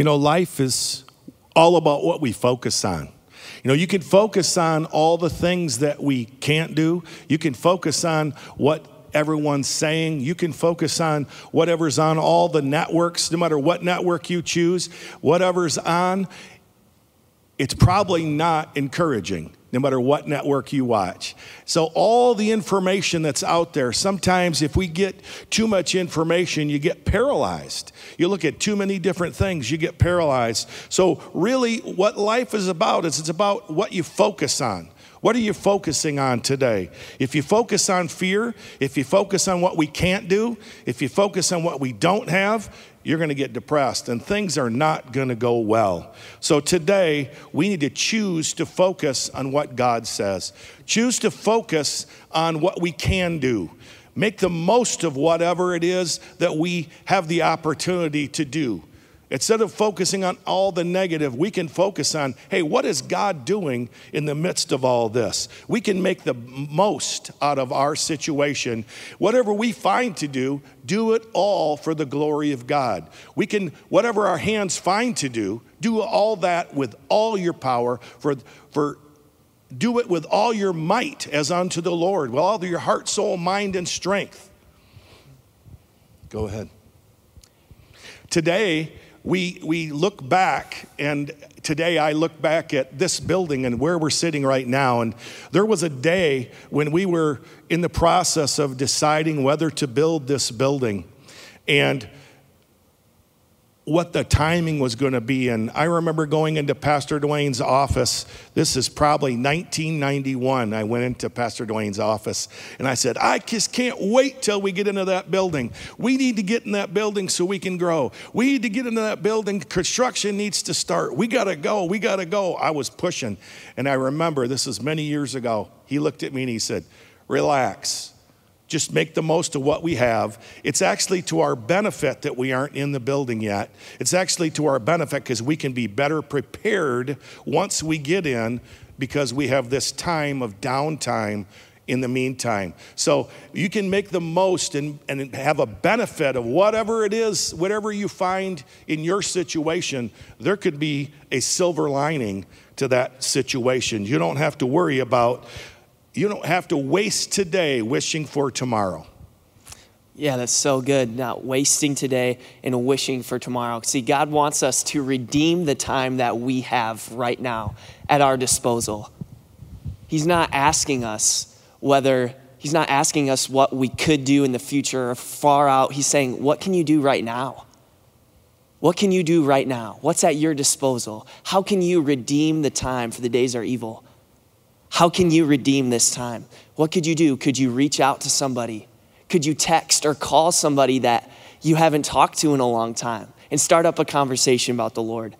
You know, life is all about what we focus on. You know, you can focus on all the things that we can't do. You can focus on what everyone's saying. You can focus on whatever's on all the networks, no matter what network you choose, whatever's on. It's probably not encouraging no matter what network you watch. So, all the information that's out there, sometimes if we get too much information, you get paralyzed. You look at too many different things, you get paralyzed. So, really, what life is about is it's about what you focus on. What are you focusing on today? If you focus on fear, if you focus on what we can't do, if you focus on what we don't have, you're going to get depressed and things are not going to go well. So today, we need to choose to focus on what God says. Choose to focus on what we can do. Make the most of whatever it is that we have the opportunity to do. Instead of focusing on all the negative, we can focus on hey, what is God doing in the midst of all this? We can make the most out of our situation. Whatever we find to do, do it all for the glory of God. We can, whatever our hands find to do, do all that with all your power for, for do it with all your might as unto the Lord, with all your heart, soul, mind, and strength. Go ahead. Today, we, we look back, and today I look back at this building and where we're sitting right now. And there was a day when we were in the process of deciding whether to build this building. And what the timing was going to be. And I remember going into Pastor Dwayne's office. This is probably 1991. I went into Pastor Dwayne's office and I said, I just can't wait till we get into that building. We need to get in that building so we can grow. We need to get into that building. Construction needs to start. We got to go. We got to go. I was pushing. And I remember this is many years ago. He looked at me and he said, Relax just make the most of what we have. It's actually to our benefit that we aren't in the building yet. It's actually to our benefit because we can be better prepared once we get in because we have this time of downtime in the meantime. So you can make the most and, and have a benefit of whatever it is, whatever you find in your situation, there could be a silver lining to that situation. You don't have to worry about you don't have to waste today wishing for tomorrow. Yeah, that's so good. Not wasting today and wishing for tomorrow. See, God wants us to redeem the time that we have right now at our disposal. He's not asking us whether, He's not asking us what we could do in the future or far out. He's saying, What can you do right now? What can you do right now? What's at your disposal? How can you redeem the time for the days are evil? How can you redeem this time? What could you do? Could you reach out to somebody? Could you text or call somebody that you haven't talked to in a long time and start up a conversation about the Lord?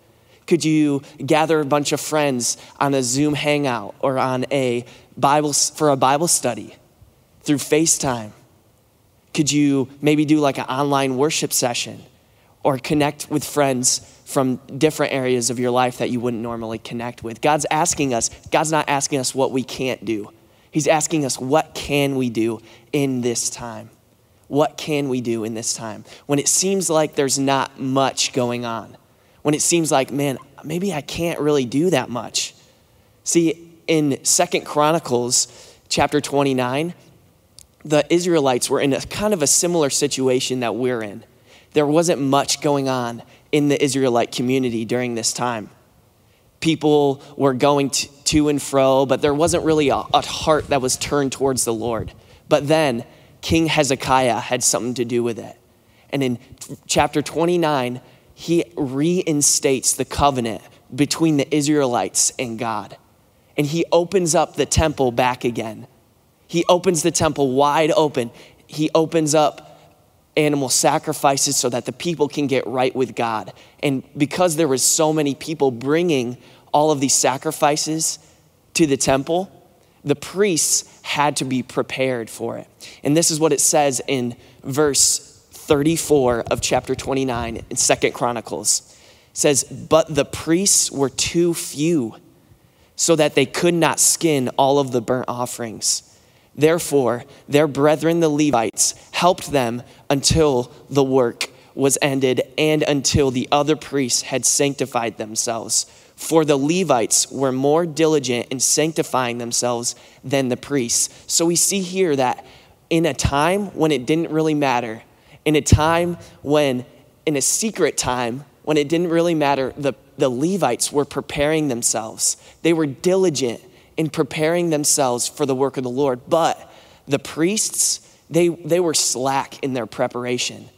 Could you gather a bunch of friends on a Zoom hangout or on a Bible for a Bible study through FaceTime? Could you maybe do like an online worship session or connect with friends from different areas of your life that you wouldn't normally connect with. God's asking us, God's not asking us what we can't do. He's asking us, what can we do in this time? What can we do in this time? When it seems like there's not much going on. When it seems like, man, maybe I can't really do that much. See, in Second Chronicles chapter 29, the Israelites were in a kind of a similar situation that we're in. There wasn't much going on in the Israelite community during this time. People were going to and fro, but there wasn't really a, a heart that was turned towards the Lord. But then King Hezekiah had something to do with it. And in chapter 29, he reinstates the covenant between the Israelites and God. And he opens up the temple back again. He opens the temple wide open. He opens up animal sacrifices so that the people can get right with God. And because there was so many people bringing all of these sacrifices to the temple, the priests had to be prepared for it. And this is what it says in verse 34 of chapter 29 in Second Chronicles. It says, "But the priests were too few, so that they could not skin all of the burnt offerings." Therefore, their brethren, the Levites, helped them until the work was ended and until the other priests had sanctified themselves. For the Levites were more diligent in sanctifying themselves than the priests. So we see here that in a time when it didn't really matter, in a time when, in a secret time, when it didn't really matter, the, the Levites were preparing themselves. They were diligent in preparing themselves for the work of the Lord. But the priests, they, they were slack in their preparation.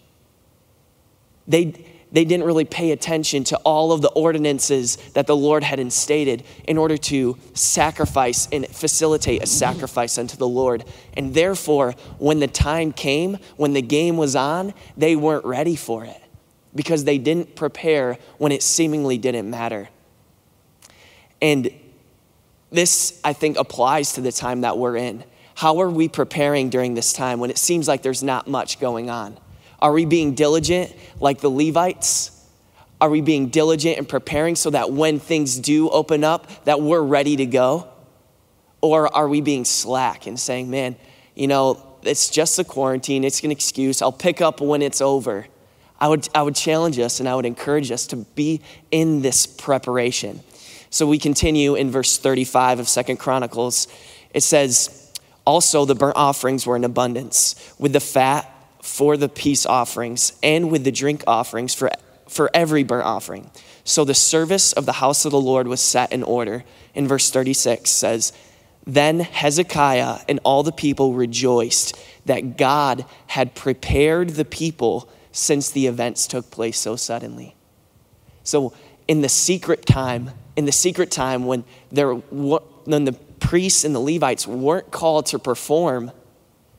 They, they didn't really pay attention to all of the ordinances that the Lord had instated in order to sacrifice and facilitate a sacrifice unto the Lord. And therefore, when the time came, when the game was on, they weren't ready for it because they didn't prepare when it seemingly didn't matter. And this, I think, applies to the time that we're in. How are we preparing during this time when it seems like there's not much going on? Are we being diligent like the Levites? Are we being diligent and preparing so that when things do open up that we're ready to go? Or are we being slack and saying, "Man, you know, it's just a quarantine, it's an excuse. I'll pick up when it's over." I would, I would challenge us and I would encourage us to be in this preparation. So we continue in verse 35 of Second Chronicles. It says, Also the burnt offerings were in abundance, with the fat for the peace offerings and with the drink offerings for, for every burnt offering. So the service of the house of the Lord was set in order. In verse 36 says, Then Hezekiah and all the people rejoiced that God had prepared the people since the events took place so suddenly. So in the secret time, in the secret time when there when the priests and the Levites weren't called to perform,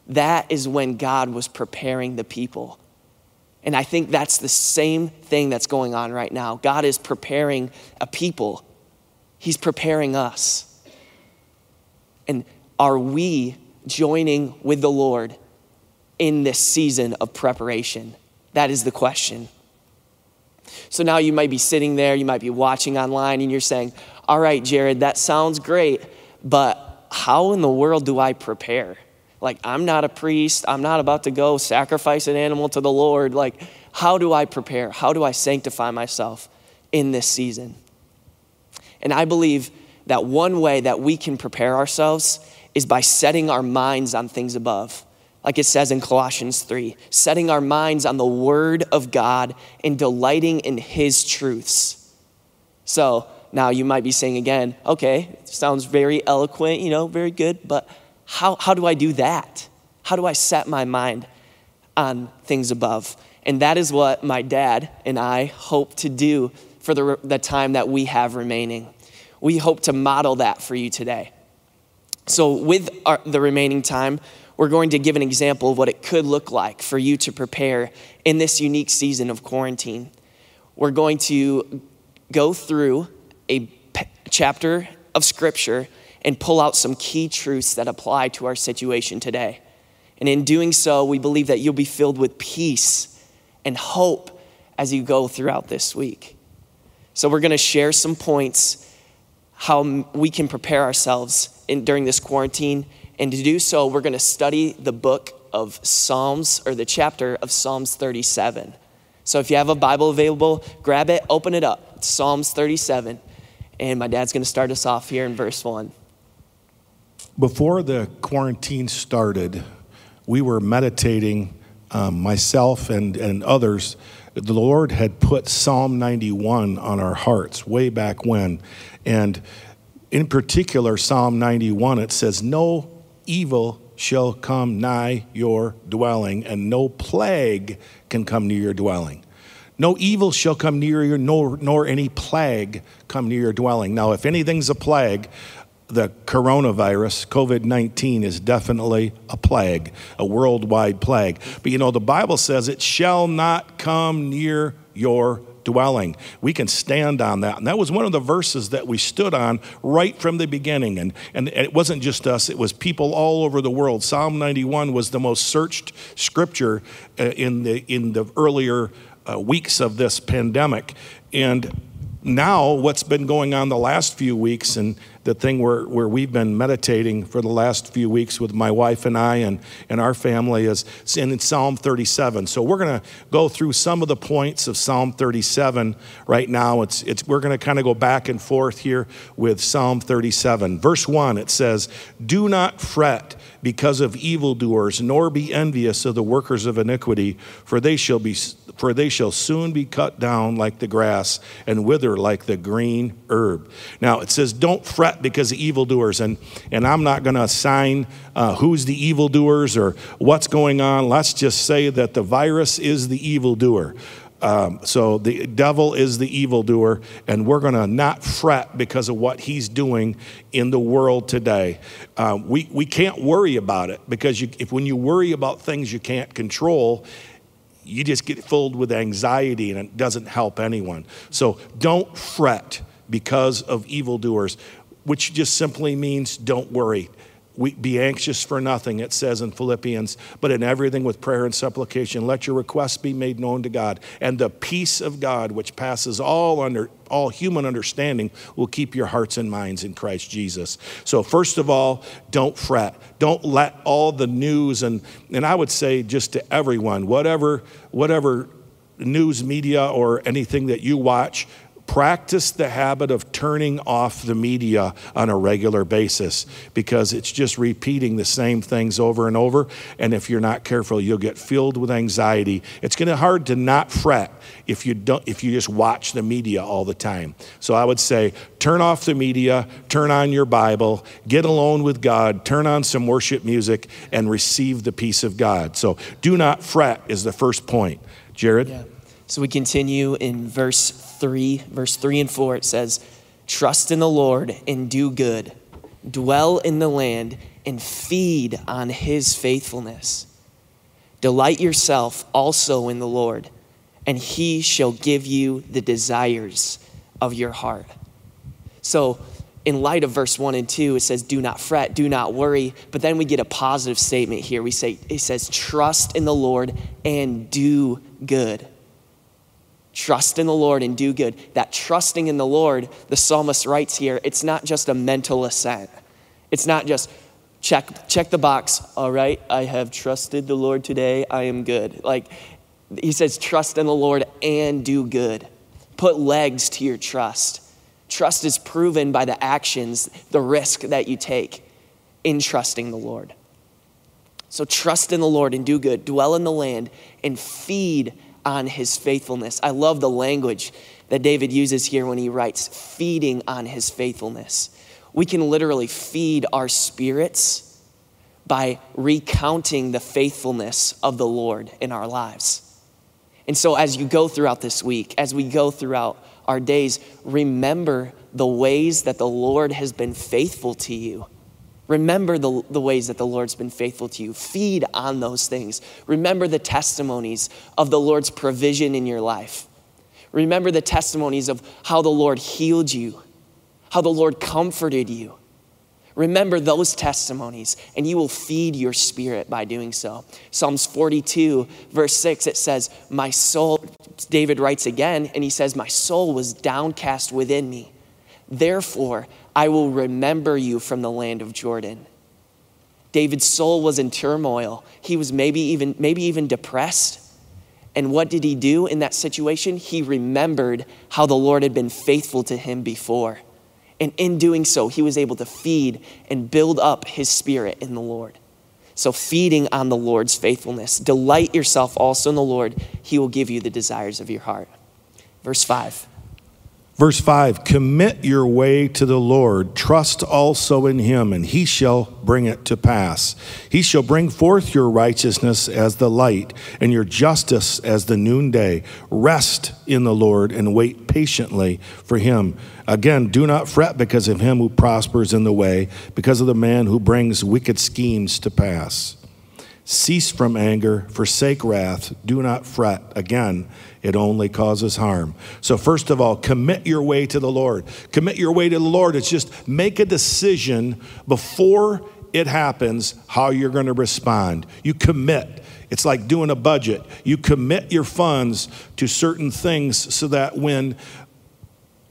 that is when God was preparing the people. And I think that's the same thing that's going on right now. God is preparing a people, He's preparing us. And are we joining with the Lord in this season of preparation? That is the question. So now you might be sitting there, you might be watching online, and you're saying, All right, Jared, that sounds great, but how in the world do I prepare? Like, I'm not a priest. I'm not about to go sacrifice an animal to the Lord. Like, how do I prepare? How do I sanctify myself in this season? And I believe that one way that we can prepare ourselves is by setting our minds on things above. Like it says in Colossians 3, setting our minds on the Word of God and delighting in His truths. So now you might be saying again, okay, sounds very eloquent, you know, very good, but how, how do I do that? How do I set my mind on things above? And that is what my dad and I hope to do for the, the time that we have remaining. We hope to model that for you today. So, with our, the remaining time, we're going to give an example of what it could look like for you to prepare in this unique season of quarantine. We're going to go through a chapter of scripture and pull out some key truths that apply to our situation today. And in doing so, we believe that you'll be filled with peace and hope as you go throughout this week. So, we're going to share some points how we can prepare ourselves in, during this quarantine. And to do so, we're going to study the book of Psalms or the chapter of Psalms 37. So, if you have a Bible available, grab it, open it up. It's Psalms 37. And my dad's going to start us off here in verse 1. Before the quarantine started, we were meditating, um, myself and, and others. The Lord had put Psalm 91 on our hearts way back when. And in particular, Psalm 91, it says, No evil shall come nigh your dwelling, and no plague can come near your dwelling. No evil shall come near you, nor, nor any plague come near your dwelling. Now, if anything's a plague, the coronavirus, COVID 19, is definitely a plague, a worldwide plague. But you know, the Bible says it shall not come near your dwelling. We can stand on that. And that was one of the verses that we stood on right from the beginning. And, and it wasn't just us, it was people all over the world. Psalm 91 was the most searched scripture uh, in, the, in the earlier uh, weeks of this pandemic. And now, what's been going on the last few weeks, and the thing where, where we've been meditating for the last few weeks with my wife and I and, and our family is in Psalm 37. So we're going to go through some of the points of Psalm 37 right now. It's, it's, we're going to kind of go back and forth here with Psalm 37. Verse 1, it says, Do not fret because of evildoers, nor be envious of the workers of iniquity, for they shall be for they shall soon be cut down like the grass and wither like the green herb. Now it says, don't fret because of evildoers, and and I'm not going to assign uh, who's the evildoers or what's going on. Let's just say that the virus is the evildoer. Um, so the devil is the evildoer, and we're going to not fret because of what he's doing in the world today. Um, we, we can't worry about it because you, if when you worry about things you can't control, you just get filled with anxiety and it doesn't help anyone. So don't fret because of evildoers, which just simply means don't worry. We, be anxious for nothing, it says in Philippians, but in everything with prayer and supplication, let your requests be made known to God. And the peace of God, which passes all under all human understanding, will keep your hearts and minds in Christ Jesus. So, first of all, don't fret. Don't let all the news and and I would say just to everyone, whatever whatever news media or anything that you watch, practice the habit of turning off the media on a regular basis because it's just repeating the same things over and over. And if you're not careful, you'll get filled with anxiety. It's going to be hard to not fret if you don't if you just watch the media all the time. So I would say turn off the media, turn on your Bible, get alone with God, turn on some worship music and receive the peace of God. So do not fret is the first point. Jared? Yeah. So we continue in verse 3, verse 3 and 4. It says, Trust in the Lord and do good, dwell in the land and feed on his faithfulness. Delight yourself also in the Lord, and he shall give you the desires of your heart. So, in light of verse 1 and 2, it says, Do not fret, do not worry. But then we get a positive statement here. We say, It says, Trust in the Lord and do good. Trust in the Lord and do good. That trusting in the Lord, the psalmist writes here, it's not just a mental assent. It's not just check check the box, all right, I have trusted the Lord today, I am good. Like he says trust in the Lord and do good. Put legs to your trust. Trust is proven by the actions, the risk that you take in trusting the Lord. So trust in the Lord and do good. Dwell in the land and feed on his faithfulness. I love the language that David uses here when he writes, feeding on his faithfulness. We can literally feed our spirits by recounting the faithfulness of the Lord in our lives. And so, as you go throughout this week, as we go throughout our days, remember the ways that the Lord has been faithful to you. Remember the, the ways that the Lord's been faithful to you. Feed on those things. Remember the testimonies of the Lord's provision in your life. Remember the testimonies of how the Lord healed you, how the Lord comforted you. Remember those testimonies, and you will feed your spirit by doing so. Psalms 42, verse 6, it says, My soul, David writes again, and he says, My soul was downcast within me. Therefore, I will remember you from the land of Jordan. David's soul was in turmoil. He was maybe even, maybe even depressed. And what did he do in that situation? He remembered how the Lord had been faithful to him before. And in doing so, he was able to feed and build up his spirit in the Lord. So, feeding on the Lord's faithfulness. Delight yourself also in the Lord, he will give you the desires of your heart. Verse 5. Verse 5 Commit your way to the Lord, trust also in him, and he shall bring it to pass. He shall bring forth your righteousness as the light, and your justice as the noonday. Rest in the Lord and wait patiently for him. Again, do not fret because of him who prospers in the way, because of the man who brings wicked schemes to pass. Cease from anger, forsake wrath, do not fret. Again, it only causes harm. So, first of all, commit your way to the Lord. Commit your way to the Lord. It's just make a decision before it happens how you're going to respond. You commit. It's like doing a budget. You commit your funds to certain things so that when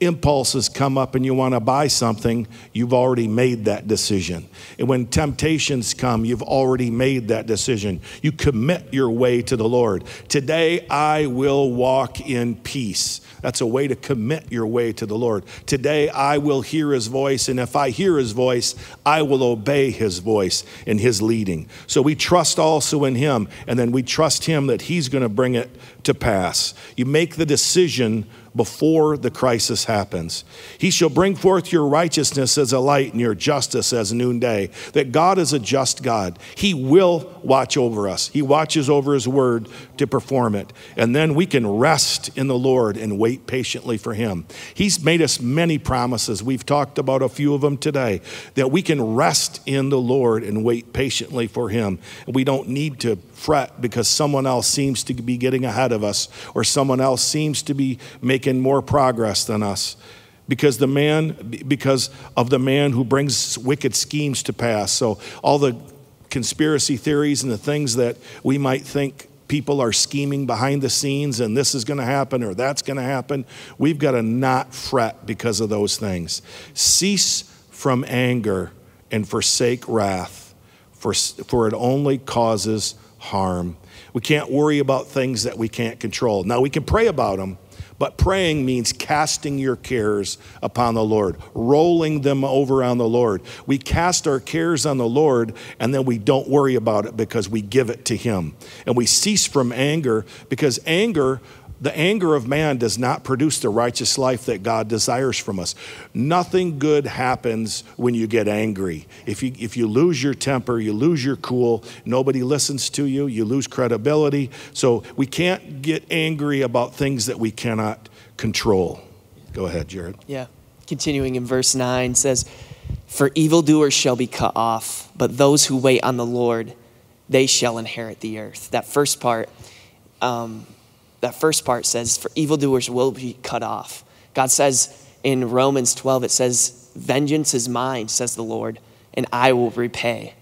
impulses come up and you want to buy something, you've already made that decision. And when temptations come, you've already made that decision. You commit your way to the Lord. Today, I will walk in peace. That's a way to commit your way to the Lord. Today, I will hear his voice, and if I hear his voice, I will obey his voice and his leading. So we trust also in him, and then we trust him that he's going to bring it to pass. You make the decision before the crisis happens. He shall bring forth your righteousness as a light and your justice as noonday. That God is a just God. He will watch over us, He watches over His word to perform it. And then we can rest in the Lord and wait patiently for Him. He's made us many promises. We've talked about a few of them today that we can rest in the Lord and wait patiently for Him. We don't need to fret because someone else seems to be getting ahead of us or someone else seems to be making more progress than us. Because the man because of the man who brings wicked schemes to pass. So all the conspiracy theories and the things that we might think people are scheming behind the scenes and this is going to happen or that's going to happen we've got to not fret because of those things. Cease from anger and forsake wrath for, for it only causes harm. We can't worry about things that we can't control. Now, we can pray about them, but praying means casting your cares upon the Lord, rolling them over on the Lord. We cast our cares on the Lord and then we don't worry about it because we give it to Him. And we cease from anger because anger the anger of man does not produce the righteous life that God desires from us. Nothing good happens when you get angry. If you, if you lose your temper, you lose your cool, nobody listens to you, you lose credibility. So we can't get angry about things that we cannot control. Go ahead, Jared. Yeah. Continuing in verse 9 says, For evildoers shall be cut off, but those who wait on the Lord, they shall inherit the earth. That first part, um, that first part says, For evildoers will be cut off. God says in Romans 12, it says, Vengeance is mine, says the Lord, and I will repay.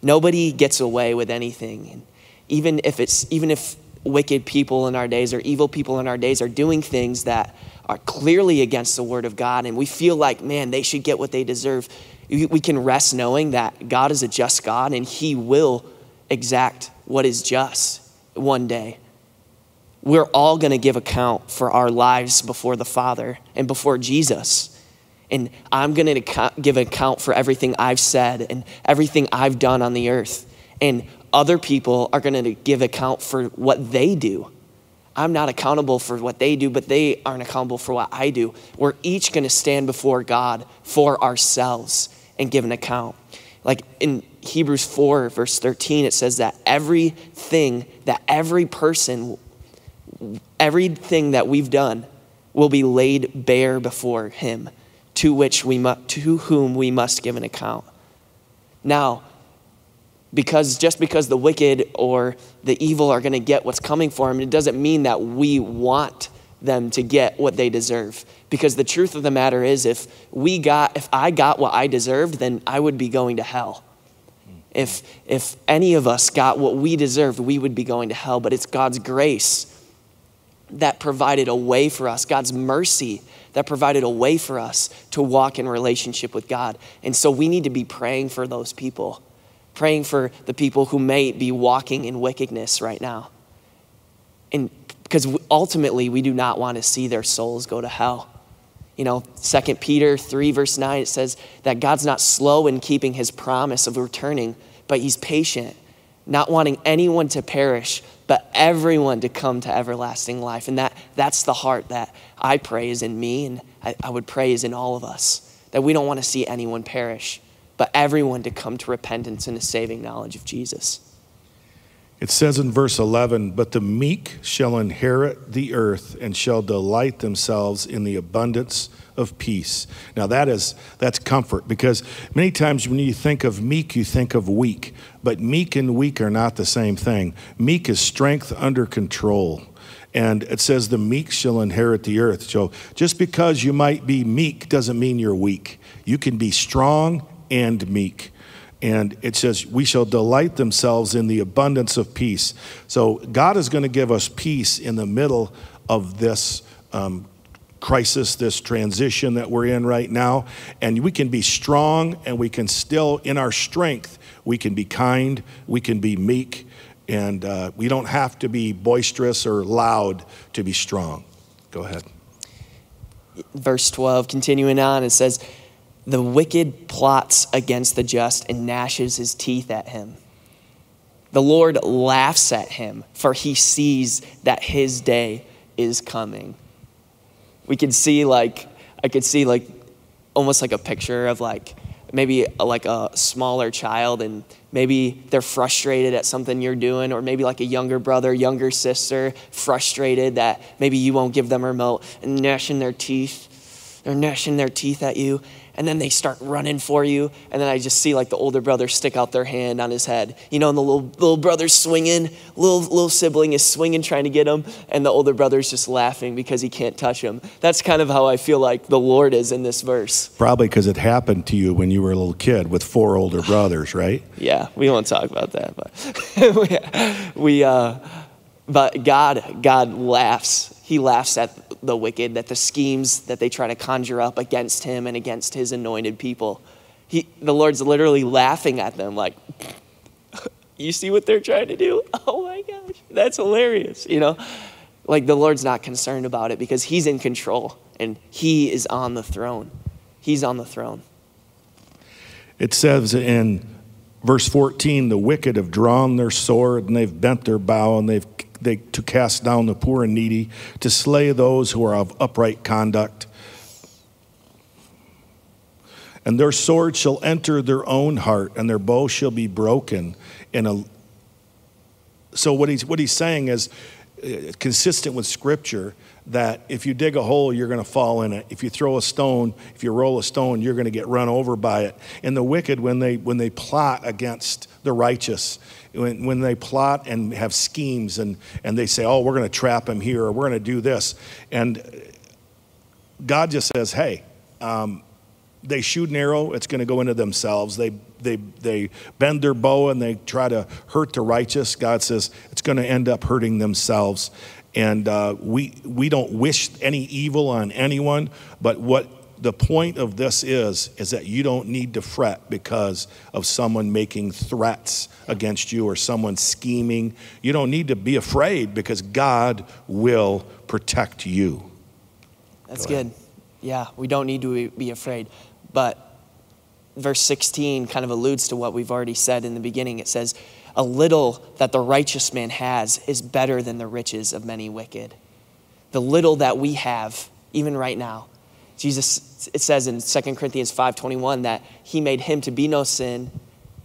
Nobody gets away with anything. And even if it's even if wicked people in our days or evil people in our days are doing things that are clearly against the word of God and we feel like, man, they should get what they deserve. We can rest knowing that God is a just God and he will exact what is just one day we're all going to give account for our lives before the Father and before Jesus. And I'm going to give account for everything I've said and everything I've done on the earth. And other people are going to give account for what they do. I'm not accountable for what they do, but they aren't accountable for what I do. We're each going to stand before God for ourselves and give an account. Like in Hebrews 4, verse 13, it says that everything that every person everything that we've done will be laid bare before him to which we mu- to whom we must give an account. Now because just because the wicked or the evil are going to get what's coming for them it doesn't mean that we want them to get what they deserve. Because the truth of the matter is if we got if i got what i deserved then i would be going to hell. If if any of us got what we deserved we would be going to hell. But it's god's grace that provided a way for us, God's mercy that provided a way for us to walk in relationship with God. And so we need to be praying for those people, praying for the people who may be walking in wickedness right now. And because ultimately we do not want to see their souls go to hell. You know, 2 Peter 3, verse 9, it says that God's not slow in keeping his promise of returning, but he's patient, not wanting anyone to perish, but everyone to come to everlasting life. And that, that's the heart that I pray is in me, and I, I would pray is in all of us. That we don't want to see anyone perish, but everyone to come to repentance and a saving knowledge of Jesus. It says in verse 11, But the meek shall inherit the earth and shall delight themselves in the abundance of peace. Now that is that's comfort because many times when you think of meek, you think of weak. But meek and weak are not the same thing. Meek is strength under control. And it says the meek shall inherit the earth. So just because you might be meek doesn't mean you're weak. You can be strong and meek. And it says, We shall delight themselves in the abundance of peace. So God is going to give us peace in the middle of this um, crisis, this transition that we're in right now. And we can be strong and we can still, in our strength, we can be kind, we can be meek, and uh, we don't have to be boisterous or loud to be strong. Go ahead. Verse 12, continuing on, it says, The wicked plots against the just and gnashes his teeth at him. The Lord laughs at him, for he sees that his day is coming. We can see, like, I could see, like, almost like a picture of, like, maybe like a smaller child and maybe they're frustrated at something you're doing or maybe like a younger brother younger sister frustrated that maybe you won't give them a remote and gnashing their teeth they're gnashing their teeth at you and then they start running for you and then i just see like the older brother stick out their hand on his head. You know and the little, little brother's swinging little, little sibling is swinging trying to get him and the older brother's just laughing because he can't touch him. That's kind of how i feel like the lord is in this verse. Probably because it happened to you when you were a little kid with four older brothers, right? yeah we won't talk about that but we uh but god god laughs. He laughs at the wicked that the schemes that they try to conjure up against him and against his anointed people. He, the lord's literally laughing at them like you see what they're trying to do? Oh my gosh that's hilarious you know? Like the lord's not concerned about it because he's in control and he is on the throne. He's on the throne. It says in verse 14, the wicked have drawn their sword and they've bent their bow and they've they, to cast down the poor and needy, to slay those who are of upright conduct. And their sword shall enter their own heart, and their bow shall be broken. In a so what he's what he's saying is uh, consistent with Scripture that if you dig a hole, you're going to fall in it. If you throw a stone, if you roll a stone, you're going to get run over by it. And the wicked, when they when they plot against the righteous, when, when they plot and have schemes and, and they say, oh, we're going to trap him here or we're going to do this. And God just says, hey, um, they shoot an arrow, it's going to go into themselves. They, they, they bend their bow and they try to hurt the righteous. God says it's going to end up hurting themselves. And uh, we, we don't wish any evil on anyone, but what the point of this is, is that you don't need to fret because of someone making threats against you or someone scheming. You don't need to be afraid because God will protect you. That's Go good. Yeah, we don't need to be afraid. But verse 16 kind of alludes to what we've already said in the beginning. It says, A little that the righteous man has is better than the riches of many wicked. The little that we have, even right now, Jesus, it says in 2 Corinthians 5.21 that he made him to be no sin,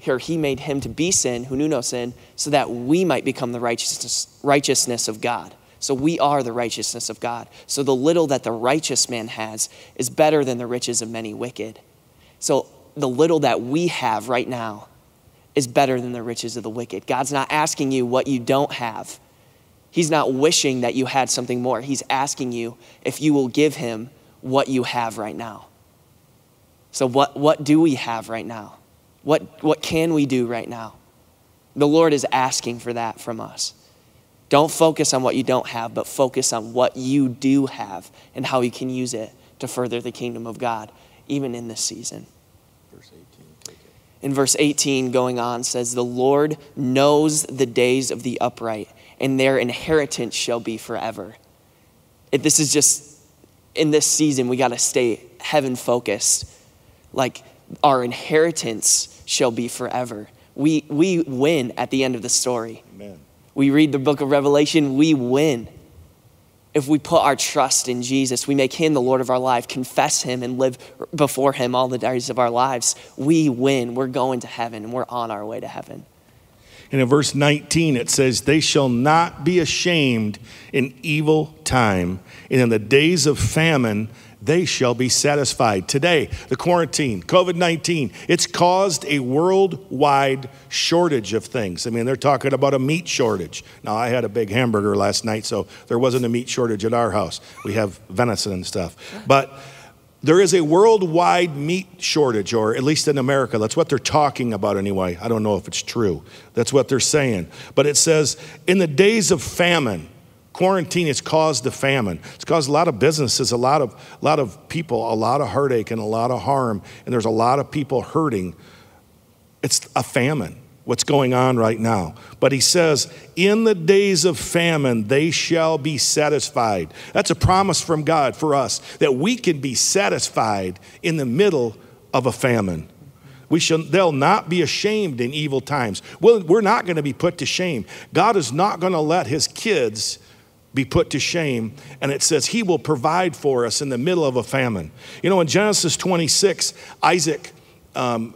or he made him to be sin who knew no sin, so that we might become the righteousness, righteousness of God. So we are the righteousness of God. So the little that the righteous man has is better than the riches of many wicked. So the little that we have right now is better than the riches of the wicked. God's not asking you what you don't have. He's not wishing that you had something more. He's asking you if you will give him what you have right now. So, what, what do we have right now? What, what can we do right now? The Lord is asking for that from us. Don't focus on what you don't have, but focus on what you do have and how you can use it to further the kingdom of God, even in this season. In verse 18, going on, says, The Lord knows the days of the upright, and their inheritance shall be forever. If this is just in this season, we got to stay heaven focused. Like our inheritance shall be forever. We, we win at the end of the story. Amen. We read the book of Revelation, we win. If we put our trust in Jesus, we make him the Lord of our life, confess him, and live before him all the days of our lives, we win. We're going to heaven and we're on our way to heaven. And in verse 19, it says, They shall not be ashamed in evil time, and in the days of famine, they shall be satisfied. Today, the quarantine, COVID 19, it's caused a worldwide shortage of things. I mean, they're talking about a meat shortage. Now, I had a big hamburger last night, so there wasn't a meat shortage at our house. We have venison and stuff. But there is a worldwide meat shortage, or at least in America. That's what they're talking about anyway. I don't know if it's true. That's what they're saying. But it says, in the days of famine, Quarantine has caused the famine. It's caused a lot of businesses, a lot of, a lot of people, a lot of heartache and a lot of harm. And there's a lot of people hurting. It's a famine, what's going on right now. But he says, In the days of famine, they shall be satisfied. That's a promise from God for us that we can be satisfied in the middle of a famine. We shall, they'll not be ashamed in evil times. We're not going to be put to shame. God is not going to let his kids be put to shame. And it says he will provide for us in the middle of a famine. You know, in Genesis 26, Isaac. Um,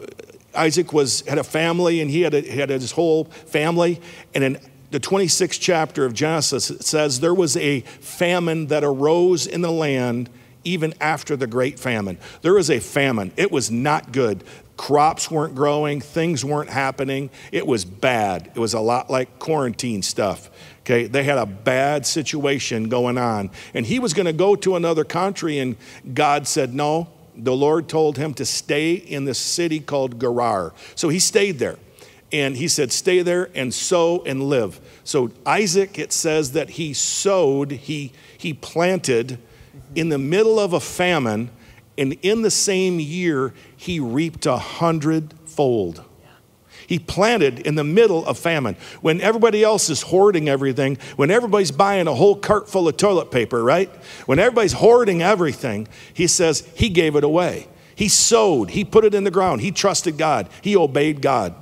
Isaac was had a family and he had, a, he had his whole family. And in the 26th chapter of Genesis, it says there was a famine that arose in the land even after the great famine. There was a famine. It was not good. Crops weren't growing, things weren't happening. It was bad. It was a lot like quarantine stuff. Okay, they had a bad situation going on. And he was going to go to another country, and God said, No. The Lord told him to stay in this city called Gerar. So he stayed there. And he said, Stay there and sow and live. So Isaac, it says that he sowed, he, he planted in the middle of a famine, and in the same year, he reaped a hundredfold. He planted in the middle of famine. When everybody else is hoarding everything, when everybody's buying a whole cart full of toilet paper, right? When everybody's hoarding everything, he says he gave it away. He sowed, he put it in the ground, he trusted God, he obeyed God,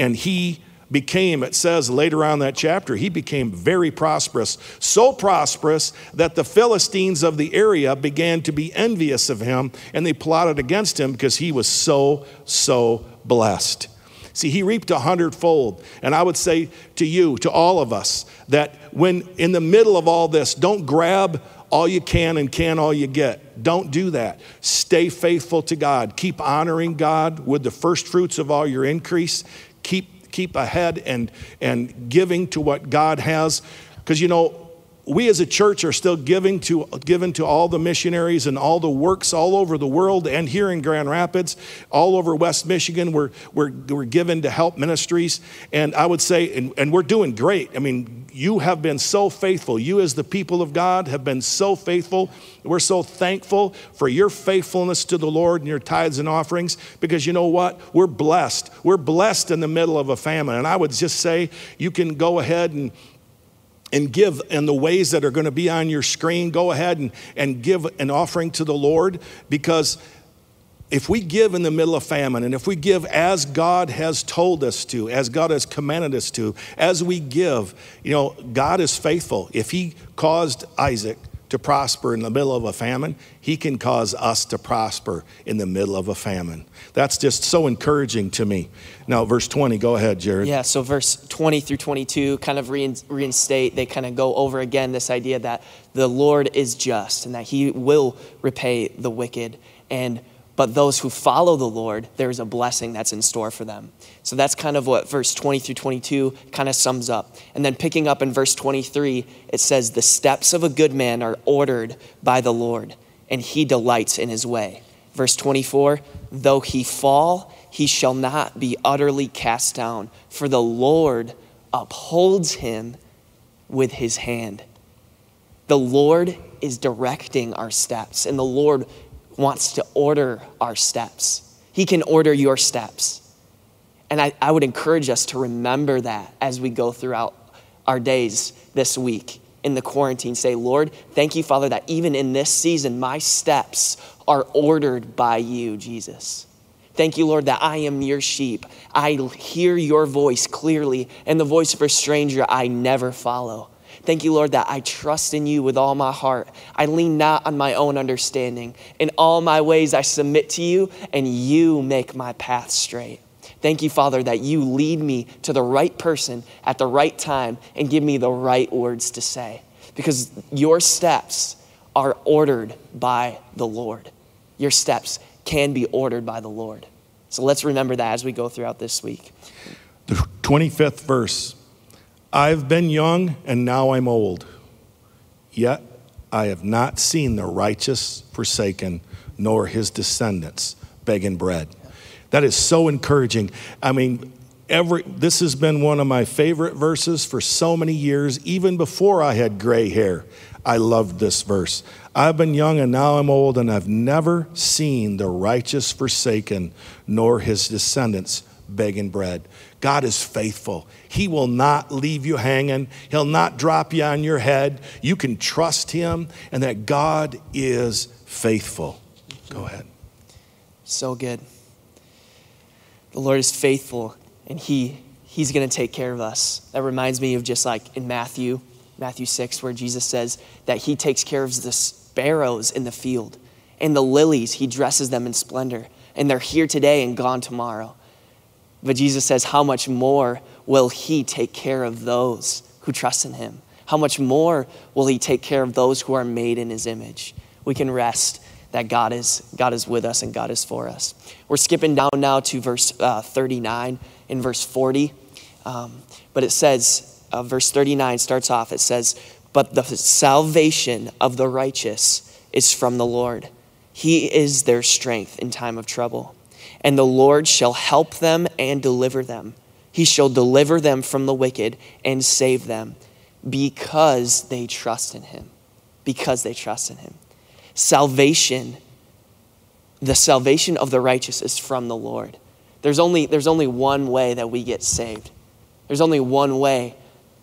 and he became, it says later on that chapter, he became very prosperous. So prosperous that the Philistines of the area began to be envious of him and they plotted against him because he was so, so blessed. See, he reaped a hundredfold. And I would say to you, to all of us, that when in the middle of all this, don't grab all you can and can all you get. Don't do that. Stay faithful to God. Keep honoring God with the first fruits of all your increase. Keep, keep ahead and, and giving to what God has. Because, you know, we as a church are still giving to given to all the missionaries and all the works all over the world and here in Grand Rapids, all over West Michigan. We're, we're, we're given to help ministries. And I would say, and, and we're doing great. I mean, you have been so faithful. You, as the people of God, have been so faithful. We're so thankful for your faithfulness to the Lord and your tithes and offerings because you know what? We're blessed. We're blessed in the middle of a famine. And I would just say you can go ahead and and give in the ways that are going to be on your screen. Go ahead and, and give an offering to the Lord because if we give in the middle of famine and if we give as God has told us to, as God has commanded us to, as we give, you know, God is faithful. If He caused Isaac to prosper in the middle of a famine, He can cause us to prosper in the middle of a famine. That's just so encouraging to me. Now, verse 20, go ahead, Jared. Yeah, so verse 20 through 22 kind of reinstate, they kind of go over again this idea that the Lord is just and that He will repay the wicked. And but those who follow the Lord, there's a blessing that's in store for them. So that's kind of what verse 20 through 22 kind of sums up. And then picking up in verse 23, it says, The steps of a good man are ordered by the Lord, and he delights in his way. Verse 24, Though he fall, he shall not be utterly cast down, for the Lord upholds him with his hand. The Lord is directing our steps, and the Lord wants to order our steps. He can order your steps. And I, I would encourage us to remember that as we go throughout our days this week in the quarantine. Say, Lord, thank you, Father, that even in this season, my steps are ordered by you, Jesus. Thank you, Lord, that I am your sheep. I hear your voice clearly, and the voice of a stranger I never follow. Thank you, Lord, that I trust in you with all my heart. I lean not on my own understanding. In all my ways, I submit to you, and you make my path straight. Thank you, Father, that you lead me to the right person at the right time and give me the right words to say. Because your steps are ordered by the Lord. Your steps can be ordered by the Lord. So let's remember that as we go throughout this week. The 25th verse I've been young and now I'm old, yet I have not seen the righteous forsaken, nor his descendants begging bread. That is so encouraging. I mean, every this has been one of my favorite verses for so many years even before i had gray hair i loved this verse i've been young and now i'm old and i've never seen the righteous forsaken nor his descendants begging bread god is faithful. He will not leave you hanging. He'll not drop you on your head. You can trust him and that god is faithful. Go ahead. So good. The lord is faithful and he he's going to take care of us. That reminds me of just like in Matthew, Matthew 6 where Jesus says that he takes care of the sparrows in the field and the lilies, he dresses them in splendor, and they're here today and gone tomorrow. But Jesus says, How much more will He take care of those who trust in Him? How much more will He take care of those who are made in His image? We can rest that God is, God is with us and God is for us. We're skipping down now to verse uh, 39 and verse 40. Um, but it says, uh, verse 39 starts off, it says, But the salvation of the righteous is from the Lord. He is their strength in time of trouble. And the Lord shall help them and deliver them. He shall deliver them from the wicked and save them because they trust in him. Because they trust in him. Salvation, the salvation of the righteous is from the Lord. There's only, there's only one way that we get saved. There's only one way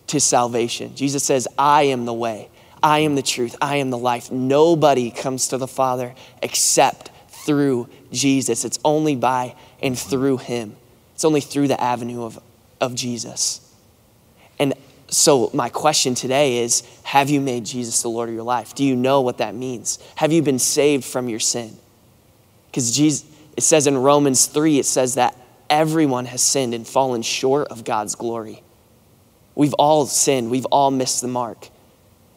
to salvation. Jesus says, I am the way, I am the truth, I am the life. Nobody comes to the Father except through Jesus. It's only by and through Him, it's only through the avenue of, of Jesus. And so, my question today is Have you made Jesus the Lord of your life? Do you know what that means? Have you been saved from your sin? Because Jesus, it says in Romans 3, it says that everyone has sinned and fallen short of God's glory. We've all sinned, we've all missed the mark.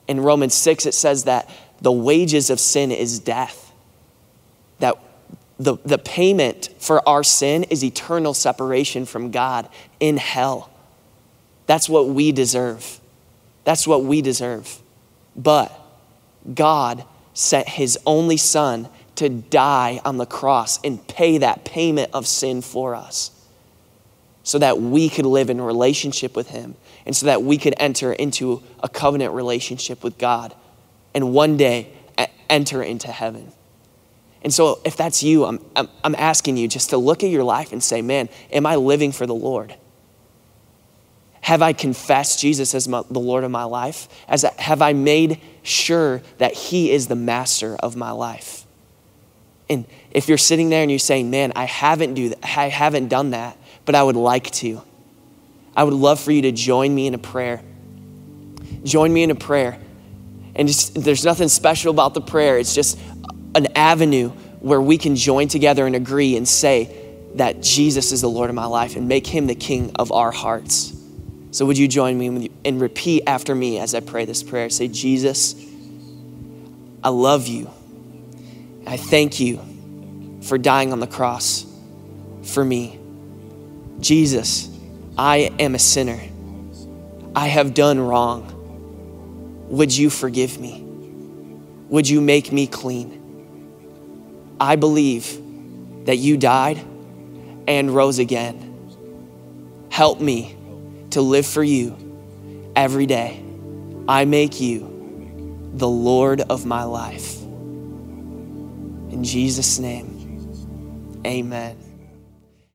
In Romans 6, it says that the wages of sin is death, that the, the payment for our sin is eternal separation from God in hell. That's what we deserve. That's what we deserve. But God sent his only Son to die on the cross and pay that payment of sin for us so that we could live in relationship with Him and so that we could enter into a covenant relationship with God and one day enter into heaven. And so, if that's you, I'm, I'm, I'm asking you just to look at your life and say, man, am I living for the Lord? Have I confessed Jesus as my, the Lord of my life? As have I made sure that He is the master of my life? And if you're sitting there and you're saying, man, I haven't, do I haven't done that, but I would like to, I would love for you to join me in a prayer. Join me in a prayer. And just, there's nothing special about the prayer, it's just an avenue where we can join together and agree and say that Jesus is the Lord of my life and make him the king of our hearts. So, would you join me and repeat after me as I pray this prayer? Say, Jesus, I love you. I thank you for dying on the cross for me. Jesus, I am a sinner. I have done wrong. Would you forgive me? Would you make me clean? I believe that you died and rose again. Help me to live for you every day. I make you the Lord of my life. In Jesus' name, amen.